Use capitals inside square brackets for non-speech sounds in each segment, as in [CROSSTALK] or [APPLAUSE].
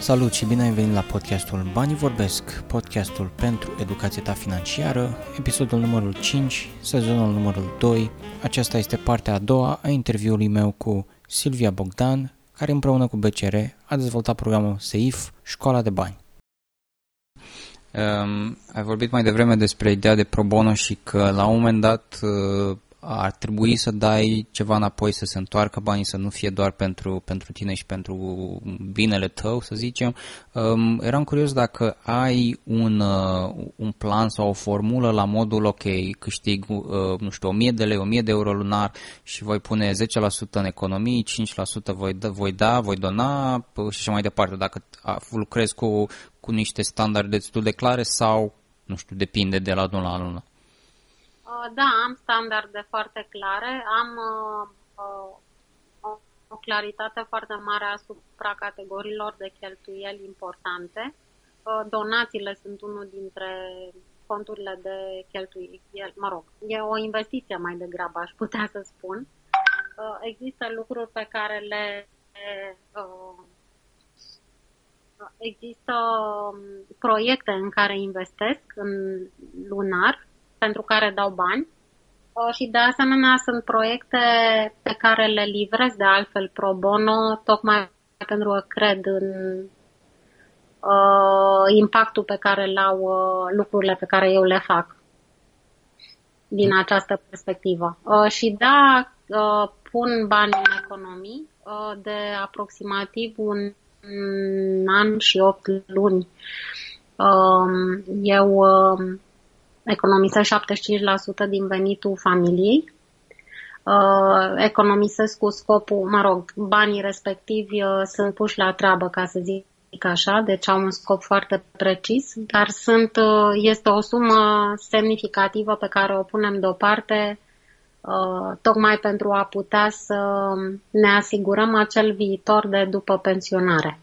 Salut și bine ai venit la podcastul Banii Vorbesc, podcastul pentru educația ta financiară, episodul numărul 5, sezonul numărul 2. Aceasta este partea a doua a interviului meu cu Silvia Bogdan, care împreună cu BCR a dezvoltat programul SEIF, Școala de Bani. Um, ai vorbit mai devreme despre ideea de pro bono și că la un moment dat uh, ar trebui să dai ceva înapoi, să se întoarcă banii, să nu fie doar pentru, pentru tine și pentru binele tău, să zicem. Um, eram curios dacă ai un, uh, un plan sau o formulă la modul, ok, câștig, uh, nu știu, 1000 de lei, 1000 de euro lunar și voi pune 10% în economii, 5% voi da, voi da, voi dona și așa mai departe. Dacă lucrezi cu, cu niște standarde destul de clare sau, nu știu, depinde de la lună la lună. Uh, da, am standarde foarte clare, am uh, uh, o, o claritate foarte mare asupra categoriilor de cheltuieli importante. Donațiile sunt unul dintre conturile de cheltuieli, mă rog, e o investiție mai degrabă, aș putea să spun. Există lucruri pe care le există um, proiecte în care investesc în lunar pentru care dau bani uh, și de asemenea sunt proiecte pe care le livrez de altfel pro bono, tocmai pentru că cred în uh, impactul pe care îl au uh, lucrurile pe care eu le fac din această perspectivă. Uh, și da, uh, pun bani în economii uh, de aproximativ un an și opt luni. Uh, eu uh, economisesc 75% din venitul familiei. Uh, economisesc cu scopul, mă rog, banii respectivi uh, sunt puși la treabă, ca să zic așa, deci au un scop foarte precis, dar sunt, uh, este o sumă semnificativă pe care o punem deoparte tocmai pentru a putea să ne asigurăm acel viitor de după pensionare.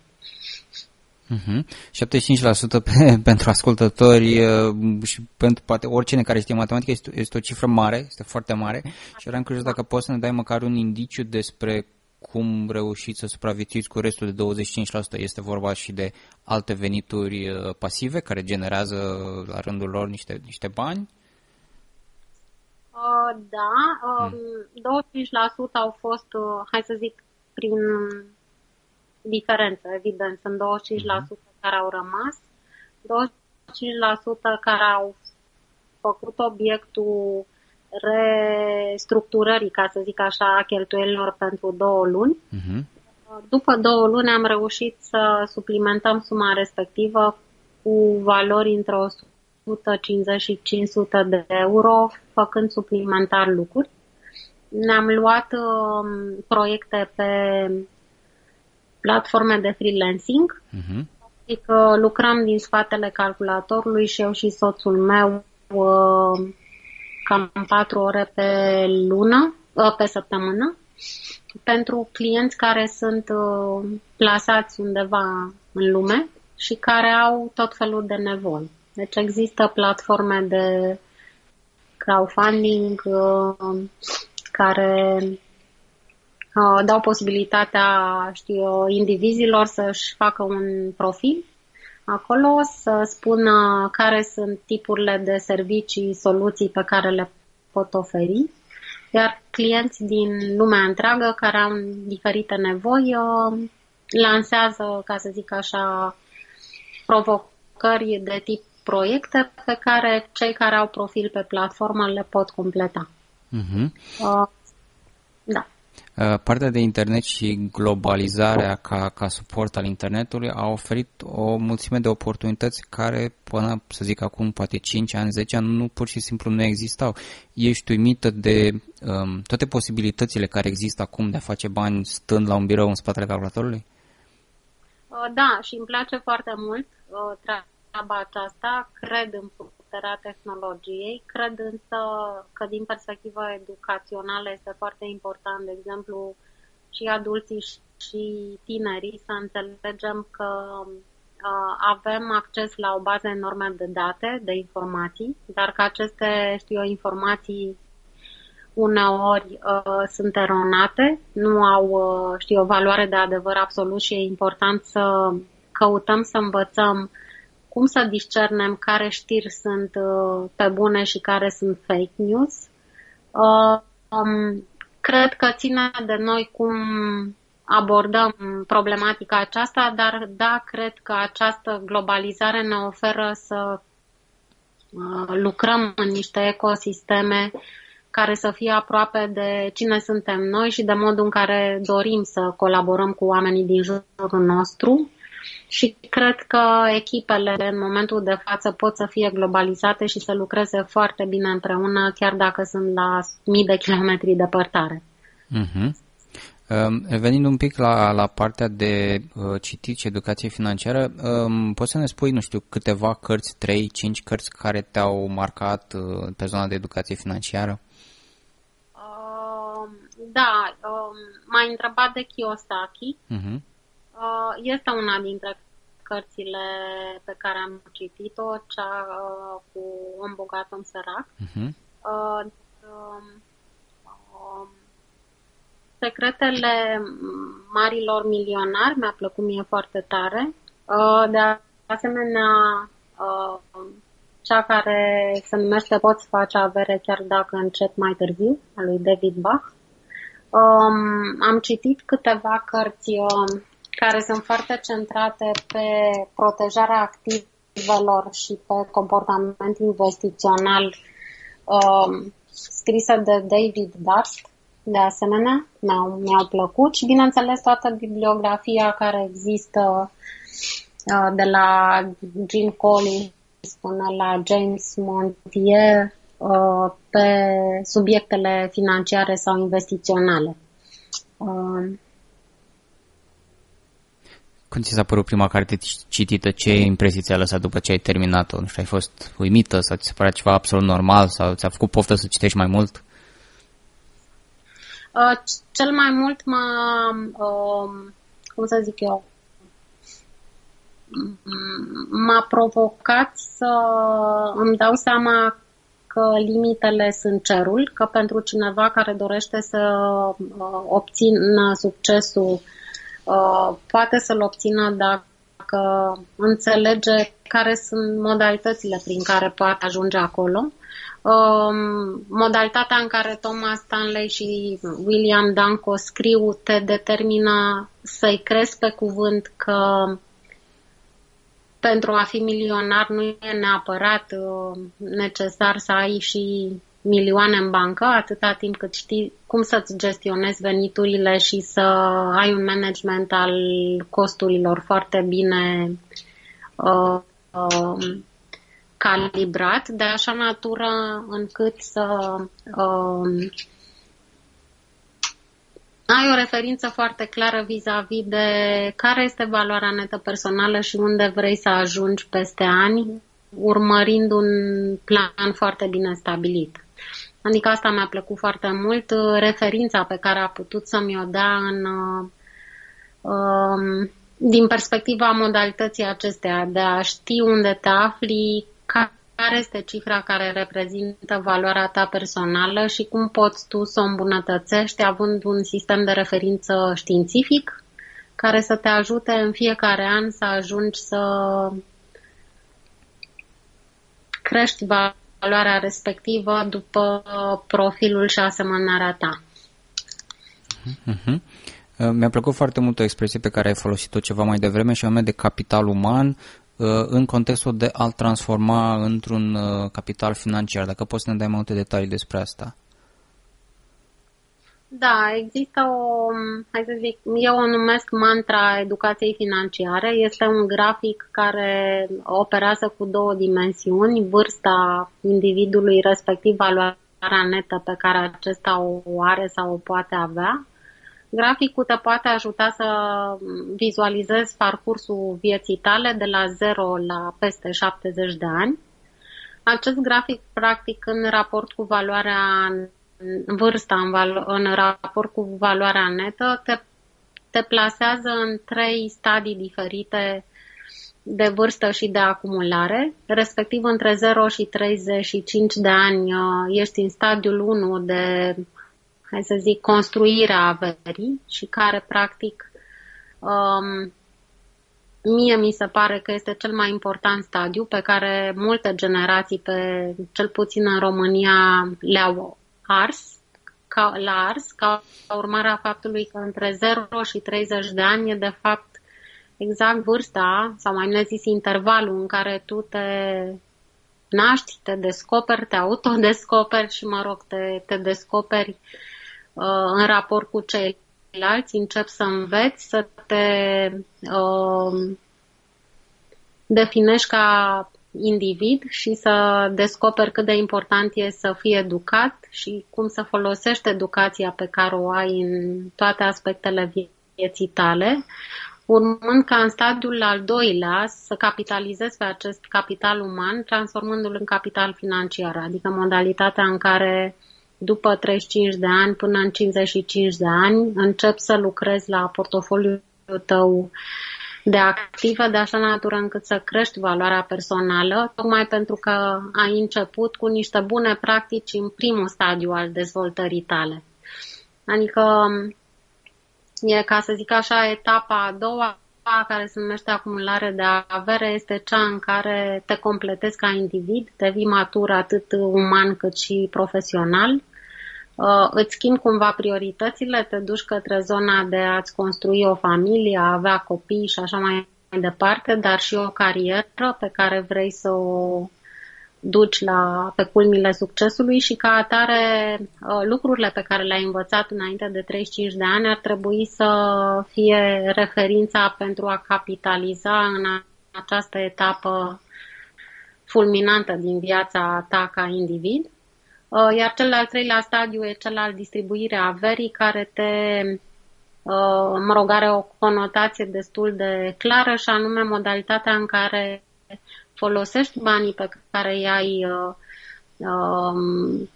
Uh-huh. 75% pe, [LAUGHS] pentru ascultători uh, și pentru poate oricine care știe matematică este, este o cifră mare, este foarte mare și eram curios dacă poți să ne dai măcar un indiciu despre cum reușiți să supraviețuiți cu restul de 25%. Este vorba și de alte venituri uh, pasive care generează la rândul lor niște, niște bani? Uh, da, uh, 25% au fost, uh, hai să zic, prin diferență, evident. Sunt 25% uh-huh. care au rămas, 25% care au făcut obiectul restructurării, ca să zic așa, a cheltuielilor pentru două luni. Uh-huh. După două luni am reușit să suplimentăm suma respectivă cu valori între 150 și 500 de euro, făcând suplimentar lucruri. Ne-am luat uh, proiecte pe platforme de freelancing. Uh-huh. Adică lucrăm din spatele calculatorului și eu și soțul meu uh, cam 4 ore pe lună, uh, pe săptămână, pentru clienți care sunt uh, plasați undeva în lume și care au tot felul de nevoi. Deci există platforme de crowdfunding care Uh, dau posibilitatea, știu indivizilor să-și facă un profil acolo, să spună care sunt tipurile de servicii, soluții pe care le pot oferi, iar clienți din lumea întreagă care au diferite nevoi uh, lansează, ca să zic așa, provocări de tip proiecte pe care cei care au profil pe platformă le pot completa. Uh-huh. Uh, da. Uh, partea de internet și globalizarea ca, ca suport al internetului a oferit o mulțime de oportunități care până, să zic acum, poate 5 ani, 10 ani, nu pur și simplu nu existau. Ești uimită de um, toate posibilitățile care există acum de a face bani stând la un birou în spatele calculatorului? Uh, da, și îmi place foarte mult uh, treaba aceasta. Cred în puterea tehnologiei. Cred însă că din perspectivă educațională este foarte important, de exemplu, și adulții și tinerii să înțelegem că uh, avem acces la o bază enormă de date, de informații, dar că aceste, știu informații uneori uh, sunt eronate, nu au, uh, știu, o valoare de adevăr absolut și e important să căutăm să învățăm cum să discernem care știri sunt uh, pe bune și care sunt fake news. Uh, um, cred că ține de noi cum abordăm problematica aceasta, dar da, cred că această globalizare ne oferă să uh, lucrăm în niște ecosisteme care să fie aproape de cine suntem noi și de modul în care dorim să colaborăm cu oamenii din jurul nostru. Și cred că echipele în momentul de față pot să fie globalizate și să lucreze foarte bine împreună, chiar dacă sunt la mii de kilometri departare. Uh-huh. Revenind un pic la, la partea de uh, citit și educație financiară, um, poți să ne spui, nu știu, câteva cărți, 3-5 cărți care te-au marcat uh, pe zona de educație financiară? Uh, da, uh, m-ai întrebat de Kiyosaki. Uh-huh. Uh, este una dintre cărțile pe care am citit-o, cea uh, cu Om bogat, om sărac. Uh-huh. Uh, uh, uh, Secretele marilor milionari mi-a plăcut mie foarte tare. Uh, de asemenea, uh, cea care se numește Poți face avere chiar dacă încet mai târziu, a lui David Bach. Um, am citit câteva cărți um, care sunt foarte centrate pe protejarea activelor și pe comportament investițional um, scrise de David Darst de asemenea, mi-au, mi-au plăcut și, bineînțeles, toată bibliografia care există uh, de la Jim Collins până la James Montier uh, pe subiectele financiare sau investiționale. Uh, Când ți s-a părut prima carte citită, ce impresii ți-a lăsat după ce ai terminat-o? Nu știu, ai fost uimită sau ți se părea ceva absolut normal sau ți-a făcut poftă să citești mai mult? Uh, cel mai mult mă, uh, cum să zic eu, m-a provocat să îmi dau seama că limitele sunt cerul, că pentru cineva care dorește să uh, obțină succesul, uh, poate să-l obțină dacă înțelege care sunt modalitățile prin care poate ajunge acolo. Um, modalitatea în care Thomas Stanley și William Danko scriu te determină să-i crezi pe cuvânt că pentru a fi milionar nu e neapărat uh, necesar să ai și milioane în bancă, atâta timp cât știi cum să-ți gestionezi veniturile și să ai un management al costurilor foarte bine uh, uh, calibrat de așa natură încât să um, ai o referință foarte clară vis-a-vis de care este valoarea netă personală și unde vrei să ajungi peste ani, urmărind un plan foarte bine stabilit. Adică asta mi-a plăcut foarte mult, referința pe care a putut să-mi o dea în, um, din perspectiva modalității acesteia, de a ști unde te afli, care este cifra care reprezintă valoarea ta personală și cum poți tu să o îmbunătățești având un sistem de referință științific care să te ajute în fiecare an să ajungi să crești valoarea respectivă după profilul și asemănarea ta. Uh-huh. Mi-a plăcut foarte mult o expresie pe care ai folosit-o ceva mai devreme și anume de capital uman Uh, în contextul de a-l transforma într-un uh, capital financiar. Dacă poți să ne dai mai multe detalii despre asta. Da, există o, hai să zic, eu o numesc mantra educației financiare. Este un grafic care operează cu două dimensiuni, vârsta individului, respectiv valoarea netă pe care acesta o are sau o poate avea Graficul te poate ajuta să vizualizezi parcursul vieții tale de la 0 la peste 70 de ani. Acest grafic, practic, în raport cu valoarea vârsta, în, valo- în raport cu valoarea netă, te, te plasează în trei stadii diferite de vârstă și de acumulare, respectiv între 0 și 35 de ani uh, ești în stadiul 1 de hai să zic, construirea averii și care practic um, mie mi se pare că este cel mai important stadiu pe care multe generații, pe, cel puțin în România, le-au ars, ca, la ars, ca urmare a faptului că între 0 și 30 de ani e de fapt exact vârsta, sau mai bine zis intervalul în care tu te naști, te descoperi, te autodescoperi și, mă rog, te, te descoperi uh, în raport cu ceilalți, începi să înveți, să te uh, definești ca individ și să descoperi cât de important e să fii educat și cum să folosești educația pe care o ai în toate aspectele vieții tale, urmând ca în stadiul al doilea să capitalizezi pe acest capital uman, transformându-l în capital financiar, adică modalitatea în care după 35 de ani până în 55 de ani încep să lucrezi la portofoliul tău de active de așa natură încât să crești valoarea personală, tocmai pentru că ai început cu niște bune practici în primul stadiu al dezvoltării tale. Adică e, ca să zic așa, etapa a doua care se numește acumulare de avere este cea în care te completezi ca individ, devii matur atât uman cât și profesional, uh, îți schimbi cumva prioritățile, te duci către zona de a-ți construi o familie, a avea copii și așa mai departe, dar și o carieră pe care vrei să o duci la, pe culmile succesului și ca atare uh, lucrurile pe care le-ai învățat înainte de 35 de ani ar trebui să fie referința pentru a capitaliza în această etapă fulminantă din viața ta ca individ. Uh, iar cel de-al treilea stadiu e cel al distribuirii averii care te, uh, mă rog, are o conotație destul de clară și anume modalitatea în care folosești banii pe care i-ai uh, uh,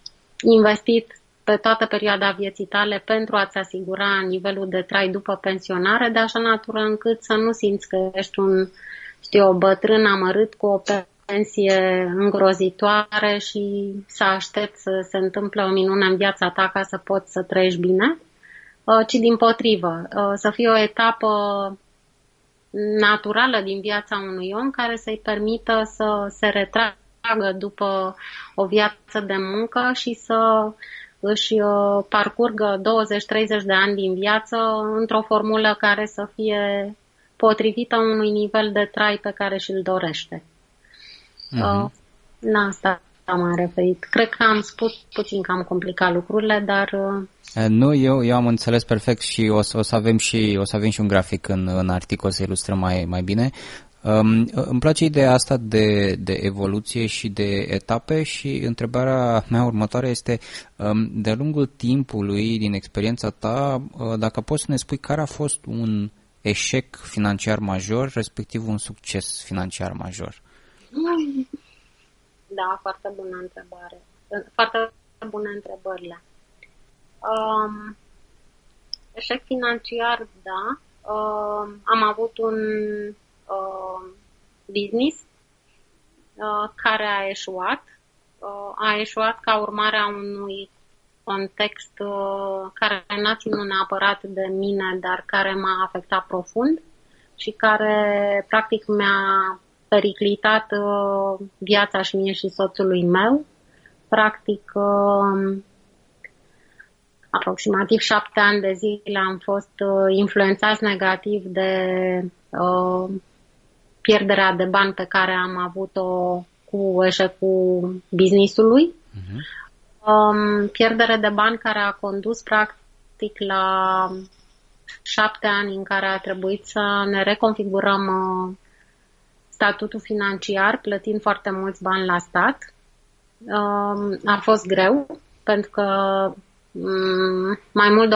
investit pe toată perioada vieții tale pentru a-ți asigura nivelul de trai după pensionare, de așa natură încât să nu simți că ești un, știu, o bătrân amărât cu o pensie îngrozitoare și să aștepți să se întâmple o minune în viața ta ca să poți să trăiești bine, uh, ci din potrivă, uh, să fie o etapă naturală din viața unui om care să-i permită să se retragă după o viață de muncă și să își uh, parcurgă 20-30 de ani din viață într-o formulă care să fie potrivită unui nivel de trai pe care și-l dorește. Uh-huh. Uh, la asta m-am referit. Cred că am spus puțin că am complicat lucrurile, dar... Uh, nu, eu, eu am înțeles perfect și o să, o să avem și o să avem și un grafic în, în articol să ilustrăm mai, mai bine. Um, îmi place ideea asta de, de evoluție și de etape și întrebarea mea următoare este um, de lungul timpului, din experiența ta, uh, dacă poți să ne spui care a fost un eșec financiar major, respectiv un succes financiar major. Da, foarte bună întrebare. Foarte bună întrebările. Um, eșec financiar, da. Um, am avut un um, business uh, care a eșuat. Uh, a eșuat ca urmare a unui context uh, care n-a ținut neapărat de mine, dar care m-a afectat profund și care practic mi-a periclitat uh, viața și mie și soțului meu. Practic, uh, aproximativ șapte ani de zile am fost uh, influențați negativ de uh, pierderea de bani pe care am avut-o cu eșecul businessului. Uh-huh. Um, pierdere de bani care a condus practic la șapte ani în care a trebuit să ne reconfigurăm uh, statutul financiar, plătind foarte mulți bani la stat. Um, a fost greu, pentru că um, mai mult de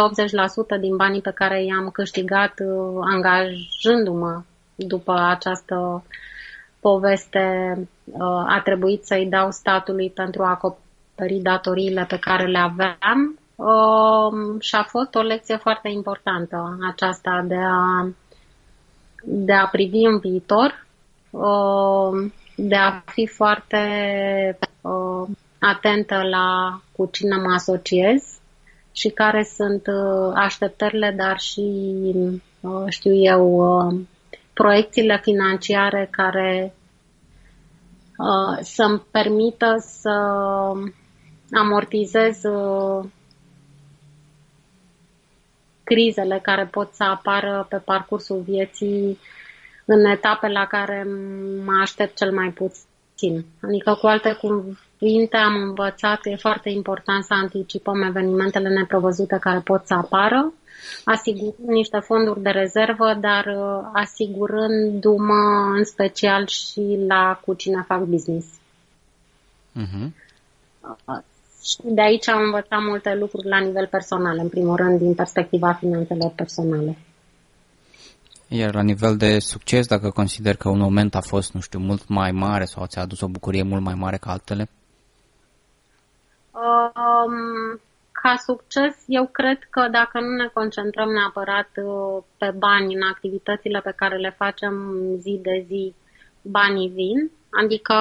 80% din banii pe care i-am câștigat uh, angajându-mă după această poveste uh, a trebuit să-i dau statului pentru a acoperi datoriile pe care le aveam um, și a fost o lecție foarte importantă aceasta de a, de a privi în viitor Uh, de a fi foarte uh, atentă la cu cine mă asociez și care sunt uh, așteptările, dar și, știu eu, proiecțiile financiare care uh, să-mi permită să amortizez uh, crizele care pot să apară pe parcursul vieții în etape la care mă aștept cel mai puțin. Adică, cu alte cuvinte, am învățat că e foarte important să anticipăm evenimentele neprevăzute care pot să apară, asigurând niște fonduri de rezervă, dar uh, asigurându-mă în special și la cu cine fac business. Uh-huh. Și de aici am învățat multe lucruri la nivel personal, în primul rând, din perspectiva finanțelor personale. Iar la nivel de succes, dacă consider că un moment a fost, nu știu, mult mai mare sau ți-a adus o bucurie mult mai mare ca altele? Um, ca succes, eu cred că dacă nu ne concentrăm neapărat uh, pe bani în activitățile pe care le facem zi de zi, banii vin. Adică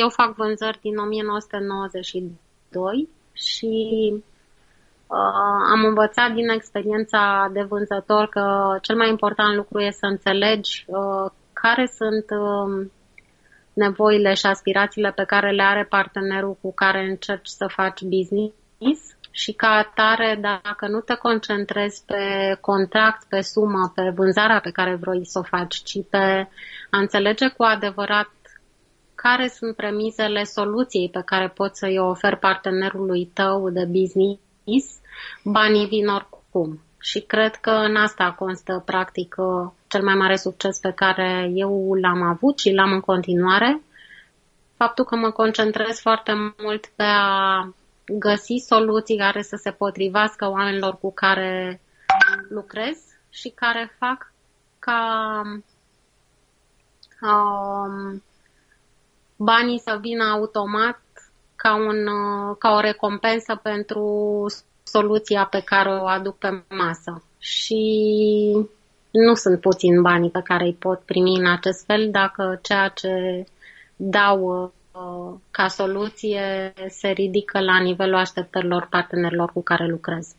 eu fac vânzări din 1992 și Uh, am învățat din experiența de vânzător că cel mai important lucru e să înțelegi uh, care sunt uh, nevoile și aspirațiile pe care le are partenerul cu care încerci să faci business și ca atare, dacă nu te concentrezi pe contract, pe sumă, pe vânzarea pe care vrei să o faci, ci pe a înțelege cu adevărat care sunt premizele soluției pe care poți să-i oferi partenerului tău de business, banii vin oricum. Și cred că în asta constă, practic, cel mai mare succes pe care eu l-am avut și l-am în continuare. Faptul că mă concentrez foarte mult pe a găsi soluții care să se potrivească oamenilor cu care lucrez și care fac ca um, banii să vină automat ca, un, ca o recompensă pentru soluția pe care o aduc pe masă. Și nu sunt puțin banii pe care îi pot primi în acest fel dacă ceea ce dau uh, ca soluție se ridică la nivelul așteptărilor partenerilor cu care lucrez.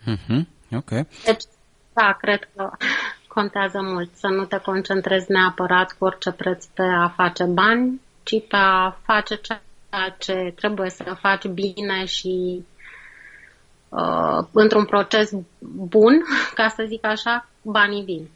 Mm-hmm. Ok. Deci, da, cred că [LAUGHS] contează mult să nu te concentrezi neapărat cu orice preț pe a face bani, ci pe a face ceea ce trebuie să faci bine și uh, într-un proces bun, ca să zic așa, banii vin.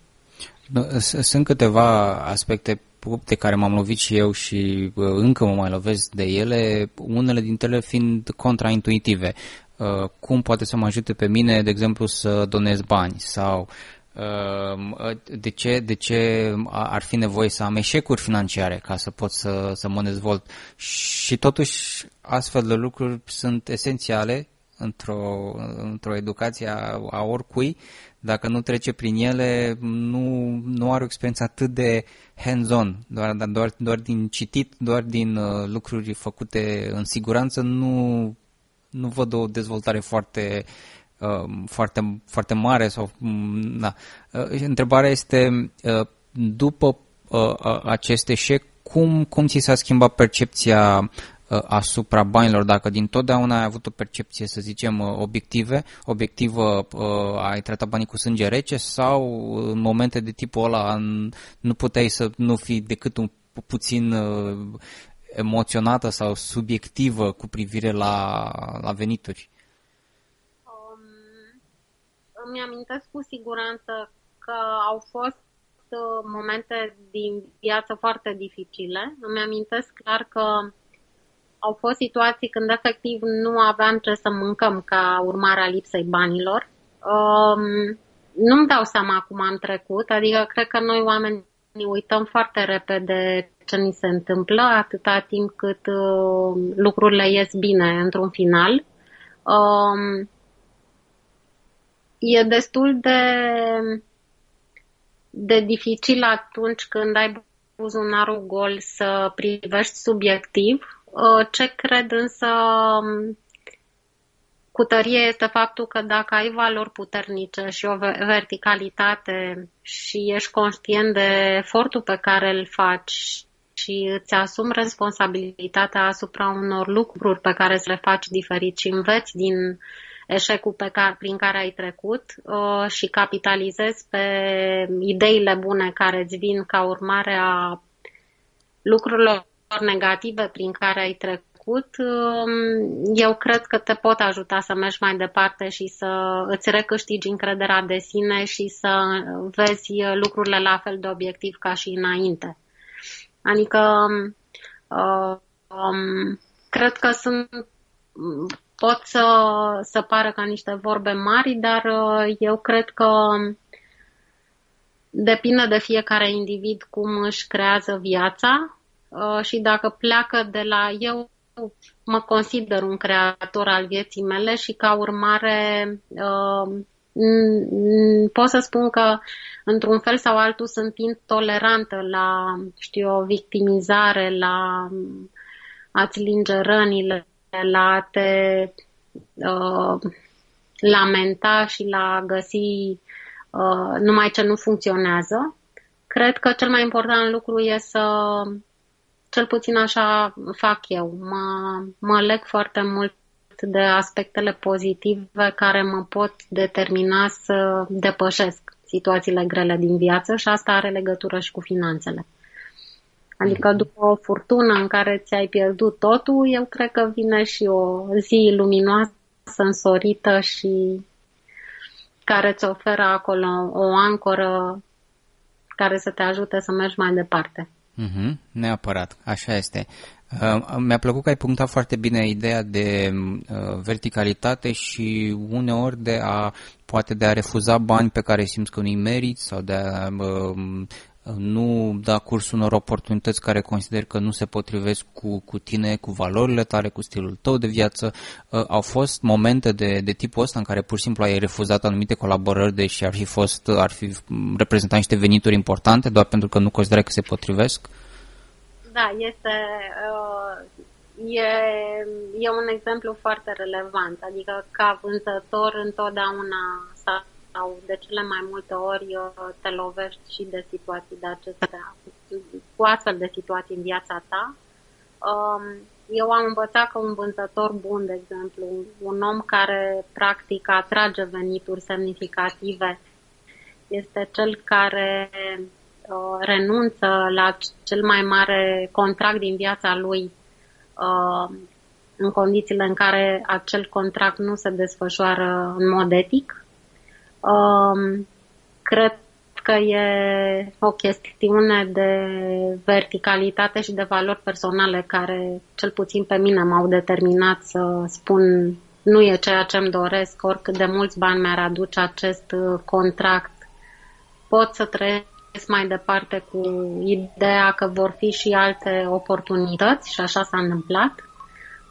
Sunt câteva aspecte de care m-am lovit și eu și uh, încă mă mai lovesc de ele, unele dintre ele fiind contraintuitive. Uh, cum poate să mă ajute pe mine, de exemplu, să donez bani sau uh, de ce, de ce ar fi nevoie să am eșecuri financiare ca să pot să, să mă dezvolt. Și totuși astfel de lucruri sunt esențiale într-o, într-o educație a, a oricui, dacă nu trece prin ele, nu, nu are o experiență atât de hands-on, doar, doar, doar din citit, doar din uh, lucruri făcute în siguranță, nu, nu văd o dezvoltare foarte, uh, foarte, foarte mare. Sau, um, da. uh, întrebarea este, uh, după uh, acest eșec, cum, cum ți s-a schimbat percepția Uh, asupra banilor, dacă din totdeauna ai avut o percepție, să zicem, uh, obiective, obiectivă, uh, ai tratat banii cu sânge rece sau în momente de tipul ăla nu puteai să nu fii decât un puțin emoționată sau subiectivă cu privire la, la venituri? Um, îmi amintesc cu siguranță că au fost momente din viață foarte dificile. Îmi amintesc clar că au fost situații când efectiv nu aveam ce să mâncăm ca urmare a lipsei banilor. Um, nu-mi dau seama cum am trecut, adică cred că noi oameni uităm foarte repede ce ni se întâmplă, atâta timp cât uh, lucrurile ies bine într-un final. Um, e destul de, de dificil atunci când ai buzunarul gol să privești subiectiv Uh, ce cred însă um, cu tărie este faptul că dacă ai valori puternice și o verticalitate și ești conștient de efortul pe care îl faci și îți asumi responsabilitatea asupra unor lucruri pe care să le faci diferit și înveți din eșecul pe care, prin care ai trecut uh, și capitalizezi pe ideile bune care îți vin ca urmare a lucrurilor negative prin care ai trecut, um, eu cred că te pot ajuta să mergi mai departe și să îți recâștigi încrederea de sine și să vezi lucrurile la fel de obiectiv ca și înainte. Adică uh, um, cred că sunt pot să, să pară ca niște vorbe mari, dar uh, eu cred că depinde de fiecare individ cum își creează viața uh, și dacă pleacă de la eu mă consider un creator al vieții mele și ca urmare uh, pot să spun că într-un fel sau altul sunt intolerantă la, știu o victimizare, la a-ți linge rănile, la a te uh, lamenta și la a găsi uh, numai ce nu funcționează. Cred că cel mai important lucru e să, cel puțin așa fac eu, mă, mă leg foarte mult de aspectele pozitive care mă pot determina să depășesc situațiile grele din viață și asta are legătură și cu finanțele. Adică după o furtună în care ți-ai pierdut totul, eu cred că vine și o zi luminoasă, însorită și care îți oferă acolo o ancoră care să te ajute să mergi mai departe. Mm-hmm, neapărat, așa este. Uh, mi-a plăcut că ai punctat foarte bine ideea de uh, verticalitate și uneori de a poate de a refuza bani pe care simți că nu-i meriți sau de a uh, nu da curs unor oportunități care consider că nu se potrivesc cu, cu tine, cu valorile tale, cu stilul tău de viață. Uh, au fost momente de, de tipul ăsta în care pur și simplu ai refuzat anumite colaborări, deși ar fi fost, ar fi reprezentat niște venituri importante, doar pentru că nu considerai că se potrivesc? Da, este uh, e, e un exemplu foarte relevant. Adică ca vânzător întotdeauna sau de cele mai multe ori uh, te lovești și de situații de acestea, cu astfel de situații în viața ta. Um, eu am învățat că un vânzător bun, de exemplu, un om care practic atrage venituri semnificative, este cel care uh, renunță la cel mai mare contract din viața lui uh, în condițiile în care acel contract nu se desfășoară în mod etic Um, cred că e o chestiune de verticalitate și de valori personale care, cel puțin pe mine, m-au determinat să spun nu e ceea ce îmi doresc, oricât de mulți bani mi-ar aduce acest uh, contract. Pot să trăiesc mai departe cu ideea că vor fi și alte oportunități și așa s-a întâmplat.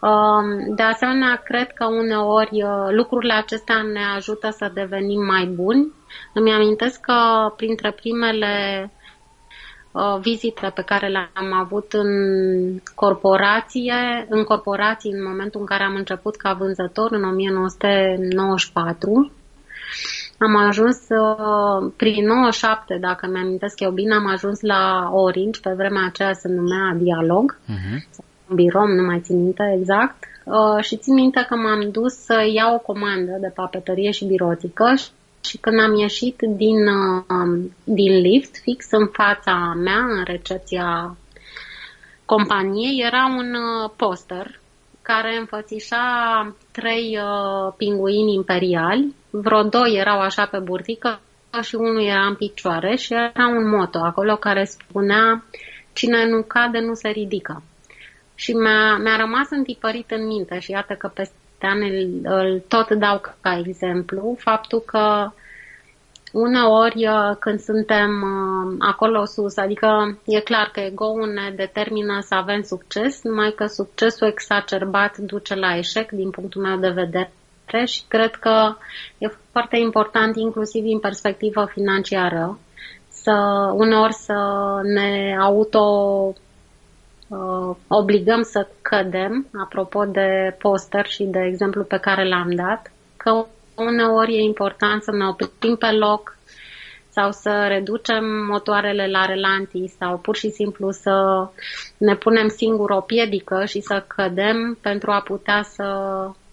Um, de asemenea, cred că uneori uh, lucrurile acestea ne ajută să devenim mai buni. Îmi amintesc că printre primele uh, vizite pe care le-am avut în corporație, în corporații în momentul în care am început ca vânzător în 1994, am ajuns uh, prin 97, dacă mi-amintesc eu bine, am ajuns la Orange, pe vremea aceea se numea Dialog, uh-huh birom, nu mai țin minte exact, uh, și țin minte că m-am dus să iau o comandă de papeterie și birotică și când am ieșit din, uh, din lift, fix în fața mea, în recepția companiei, era un uh, poster care înfățișa trei uh, pinguini imperiali, vreo doi erau așa pe burtică și unul era în picioare și era un moto acolo care spunea cine nu cade nu se ridică. Și mi-a, mi-a rămas întipărit în minte și iată că peste ani îl, îl tot dau ca exemplu faptul că uneori uh, când suntem uh, acolo sus, adică e clar că ego-ul ne determină să avem succes, numai că succesul exacerbat duce la eșec din punctul meu de vedere și cred că e foarte important inclusiv din perspectivă financiară să uneori să ne auto uh, obligăm să cădem, apropo de poster și de exemplu pe care l-am dat, că uneori e important să ne oprim pe loc sau să reducem motoarele la relanti sau pur și simplu să ne punem singur o piedică și să cădem pentru a putea să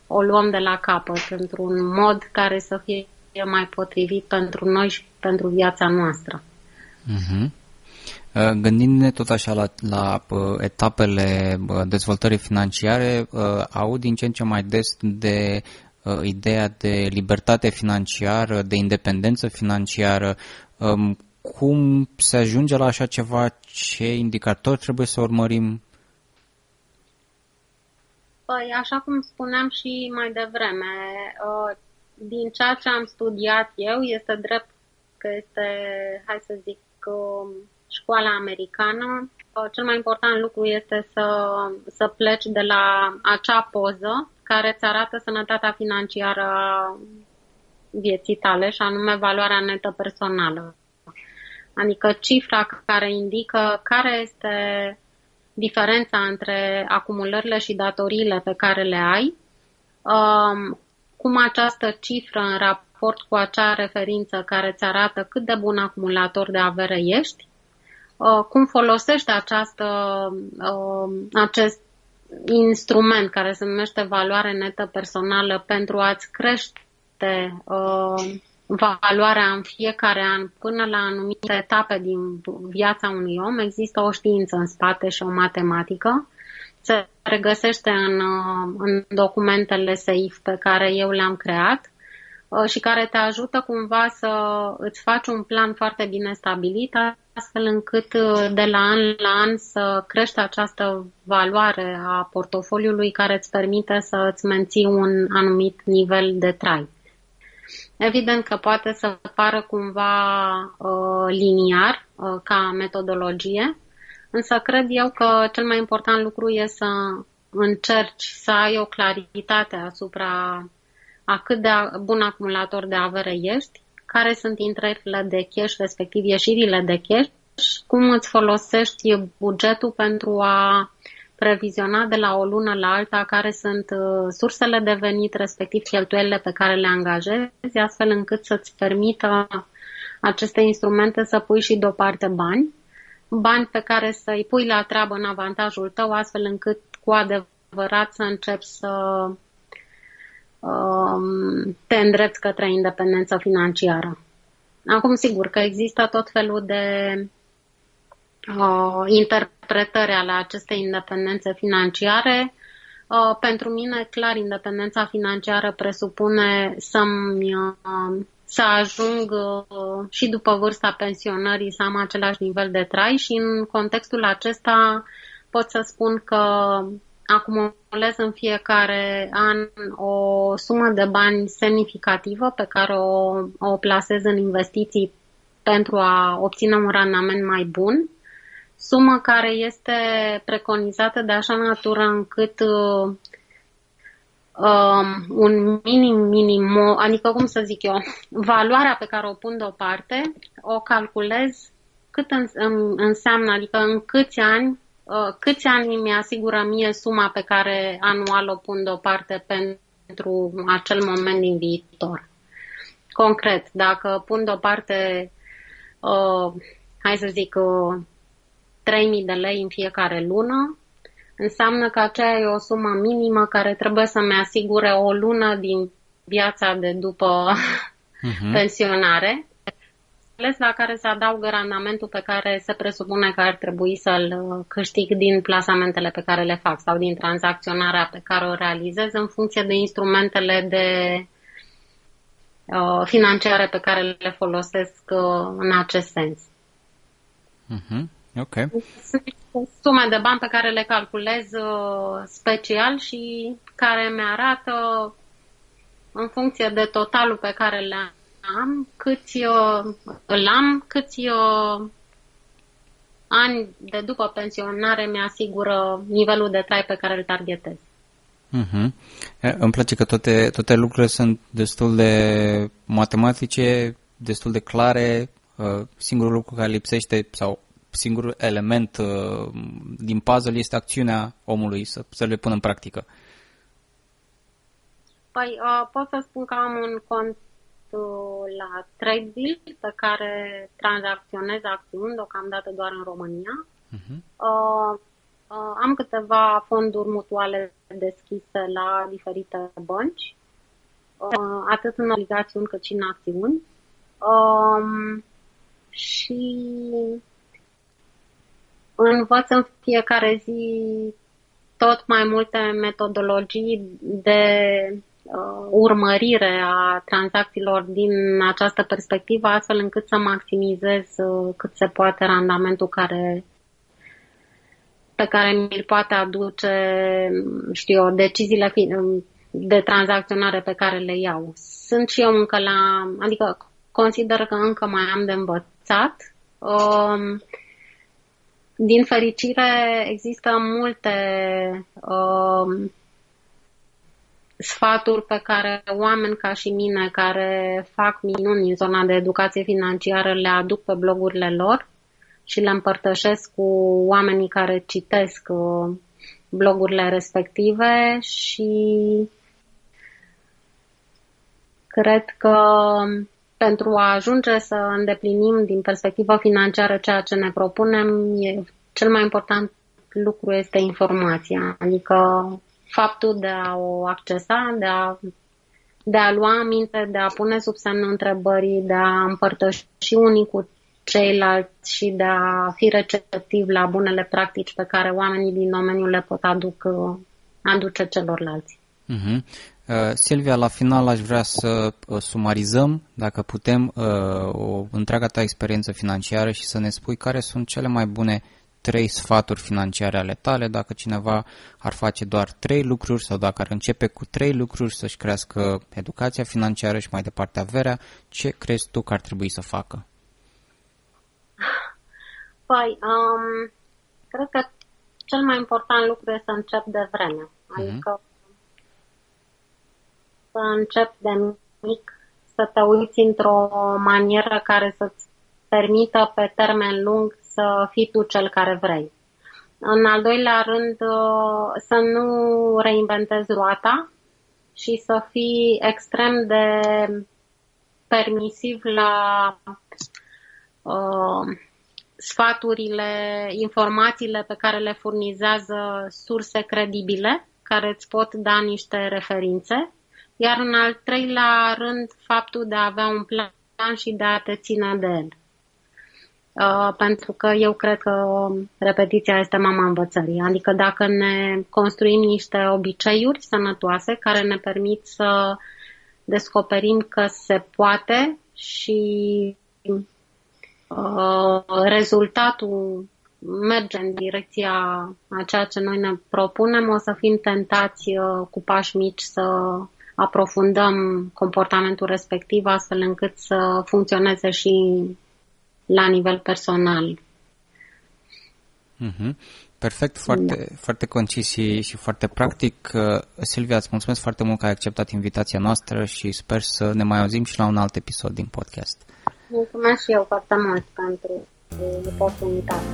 o luăm de la capăt într-un mod care să fie mai potrivit pentru noi și pentru viața noastră. Uh-huh. Gândindu-ne tot așa la, la etapele dezvoltării financiare, aud din ce în ce mai des de ideea de libertate financiară, de independență financiară. Um, cum se ajunge la așa ceva? Ce indicatori trebuie să urmărim? Păi, așa cum spuneam și mai devreme, uh, din ceea ce am studiat eu, este drept că este, hai să zic, um, școala americană. Uh, cel mai important lucru este să, să pleci de la acea poză care îți arată sănătatea financiară a vieții tale și anume valoarea netă personală. Adică cifra care indică care este diferența între acumulările și datoriile pe care le ai, um, cum această cifră în raport cu acea referință care îți arată cât de bun acumulator de avere ești, uh, cum folosești această, um, acest instrument care se numește valoare netă personală pentru a-ți crește uh, valoarea în fiecare an până la anumite etape din viața unui om, există o știință în spate și o matematică. Se regăsește în, uh, în documentele SAIF pe care eu le-am creat uh, și care te ajută cumva să îți faci un plan foarte bine stabilit, astfel încât uh, de la an la an să crești această valoare a portofoliului care îți permite să îți menții un anumit nivel de trai. Evident că poate să pară cumva uh, liniar uh, ca metodologie, însă cred eu că cel mai important lucru e să încerci să ai o claritate asupra a cât de bun acumulator de avere ești, care sunt intrările de cash, respectiv ieșirile de cash, cum îți folosești bugetul pentru a previziona de la o lună la alta care sunt uh, sursele de venit, respectiv cheltuielile pe care le angajezi, astfel încât să-ți permită aceste instrumente să pui și deoparte bani, bani pe care să-i pui la treabă în avantajul tău, astfel încât cu adevărat să începi să um, te îndrepți către independență financiară. Acum, sigur că există tot felul de uh, interpretări ale acestei independențe financiare. Uh, pentru mine, clar, independența financiară presupune să-mi, uh, să ajung uh, și după vârsta pensionării să am același nivel de trai și în contextul acesta pot să spun că acumulez în fiecare an o sumă de bani semnificativă pe care o, o plasez în investiții pentru a obține un randament mai bun. Sumă care este preconizată de așa natură încât uh, um, un minim, minim, adică cum să zic eu, valoarea pe care o pun deoparte, o calculez cât în, în, înseamnă, adică în câți ani, uh, câți ani mi asigură mie suma pe care anual o pun deoparte pentru acel moment din viitor. Concret, dacă pun deoparte, uh, hai să zic, uh, 3.000 de lei în fiecare lună, înseamnă că aceea e o sumă minimă care trebuie să-mi asigure o lună din viața de după uh-huh. [LAUGHS] pensionare, ales la care se adaugă randamentul pe care se presupune că ar trebui să-l câștig din plasamentele pe care le fac sau din tranzacționarea pe care o realizez în funcție de instrumentele de uh, financiare pe care le folosesc uh, în acest sens. Uh-huh. Ok. Sunt sume de bani pe care le calculez uh, special și care mi arată în funcție de totalul pe care le am, câți uh, îl am, câți uh, ani de după pensionare mi asigură nivelul de trai pe care îl targetez. Uh-huh. Îmi place că toate, toate lucrurile sunt destul de matematice, destul de clare. Singurul lucru care lipsește sau singurul element uh, din puzzle este acțiunea omului să, să le pună în practică. Păi uh, pot să spun că am un cont uh, la TradeVill pe care tranzacționez acțiuni deocamdată doar în România. Uh-huh. Uh, uh, am câteva fonduri mutuale deschise la diferite bănci, uh, atât în obligațiuni cât și în acțiuni. Um, și învăț în fiecare zi tot mai multe metodologii de uh, urmărire a tranzacțiilor din această perspectivă, astfel încât să maximizez uh, cât se poate randamentul care pe care mi-l poate aduce, știu eu, deciziile de tranzacționare pe care le iau. Sunt și eu încă la, adică consider că încă mai am de învățat. Um, din fericire există multe um, sfaturi pe care oameni ca și mine care fac minuni în zona de educație financiară le aduc pe blogurile lor și le împărtășesc cu oamenii care citesc uh, blogurile respective și cred că pentru a ajunge să îndeplinim din perspectivă financiară ceea ce ne propunem, e, cel mai important lucru este informația, adică faptul de a o accesa, de a, de a lua aminte, de a pune sub semnul întrebării, de a împărtăși unii cu ceilalți și de a fi receptiv la bunele practici pe care oamenii din domeniu le pot aduc, aduce celorlalți. Uh-huh. Uh, Silvia, la final aș vrea să uh, sumarizăm, dacă putem, uh, o întreaga ta experiență financiară și să ne spui care sunt cele mai bune trei sfaturi financiare ale tale, dacă cineva ar face doar trei lucruri sau dacă ar începe cu trei lucruri să-și crească educația financiară și mai departe averea, ce crezi tu că ar trebui să facă? Păi, um, cred că cel mai important lucru este să încep de vreme. Mhm. Adică să încep de mic să te uiți într-o manieră care să-ți permită pe termen lung să fii tu cel care vrei. În al doilea rând, uh, să nu reinventezi roata și să fii extrem de permisiv la uh, sfaturile, informațiile pe care le furnizează surse credibile, care îți pot da niște referințe. Iar în al treilea rând, faptul de a avea un plan și de a te ține de el. Uh, pentru că eu cred că repetiția este mama învățării. Adică dacă ne construim niște obiceiuri sănătoase care ne permit să descoperim că se poate și uh, rezultatul merge în direcția a ceea ce noi ne propunem, o să fim tentați uh, cu pași mici să aprofundăm comportamentul respectiv astfel încât să funcționeze și la nivel personal. Mm-hmm. Perfect, foarte, da. foarte concis și, și foarte practic. Uh, Silvia, îți mulțumesc foarte mult că ai acceptat invitația noastră și sper să ne mai auzim și la un alt episod din podcast. Mulțumesc și eu foarte mult pentru oportunitate.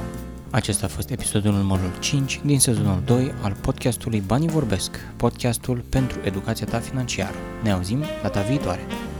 Acesta a fost episodul numărul 5 din sezonul 2 al podcastului Banii Vorbesc, podcastul pentru educația ta financiară. Ne auzim data viitoare!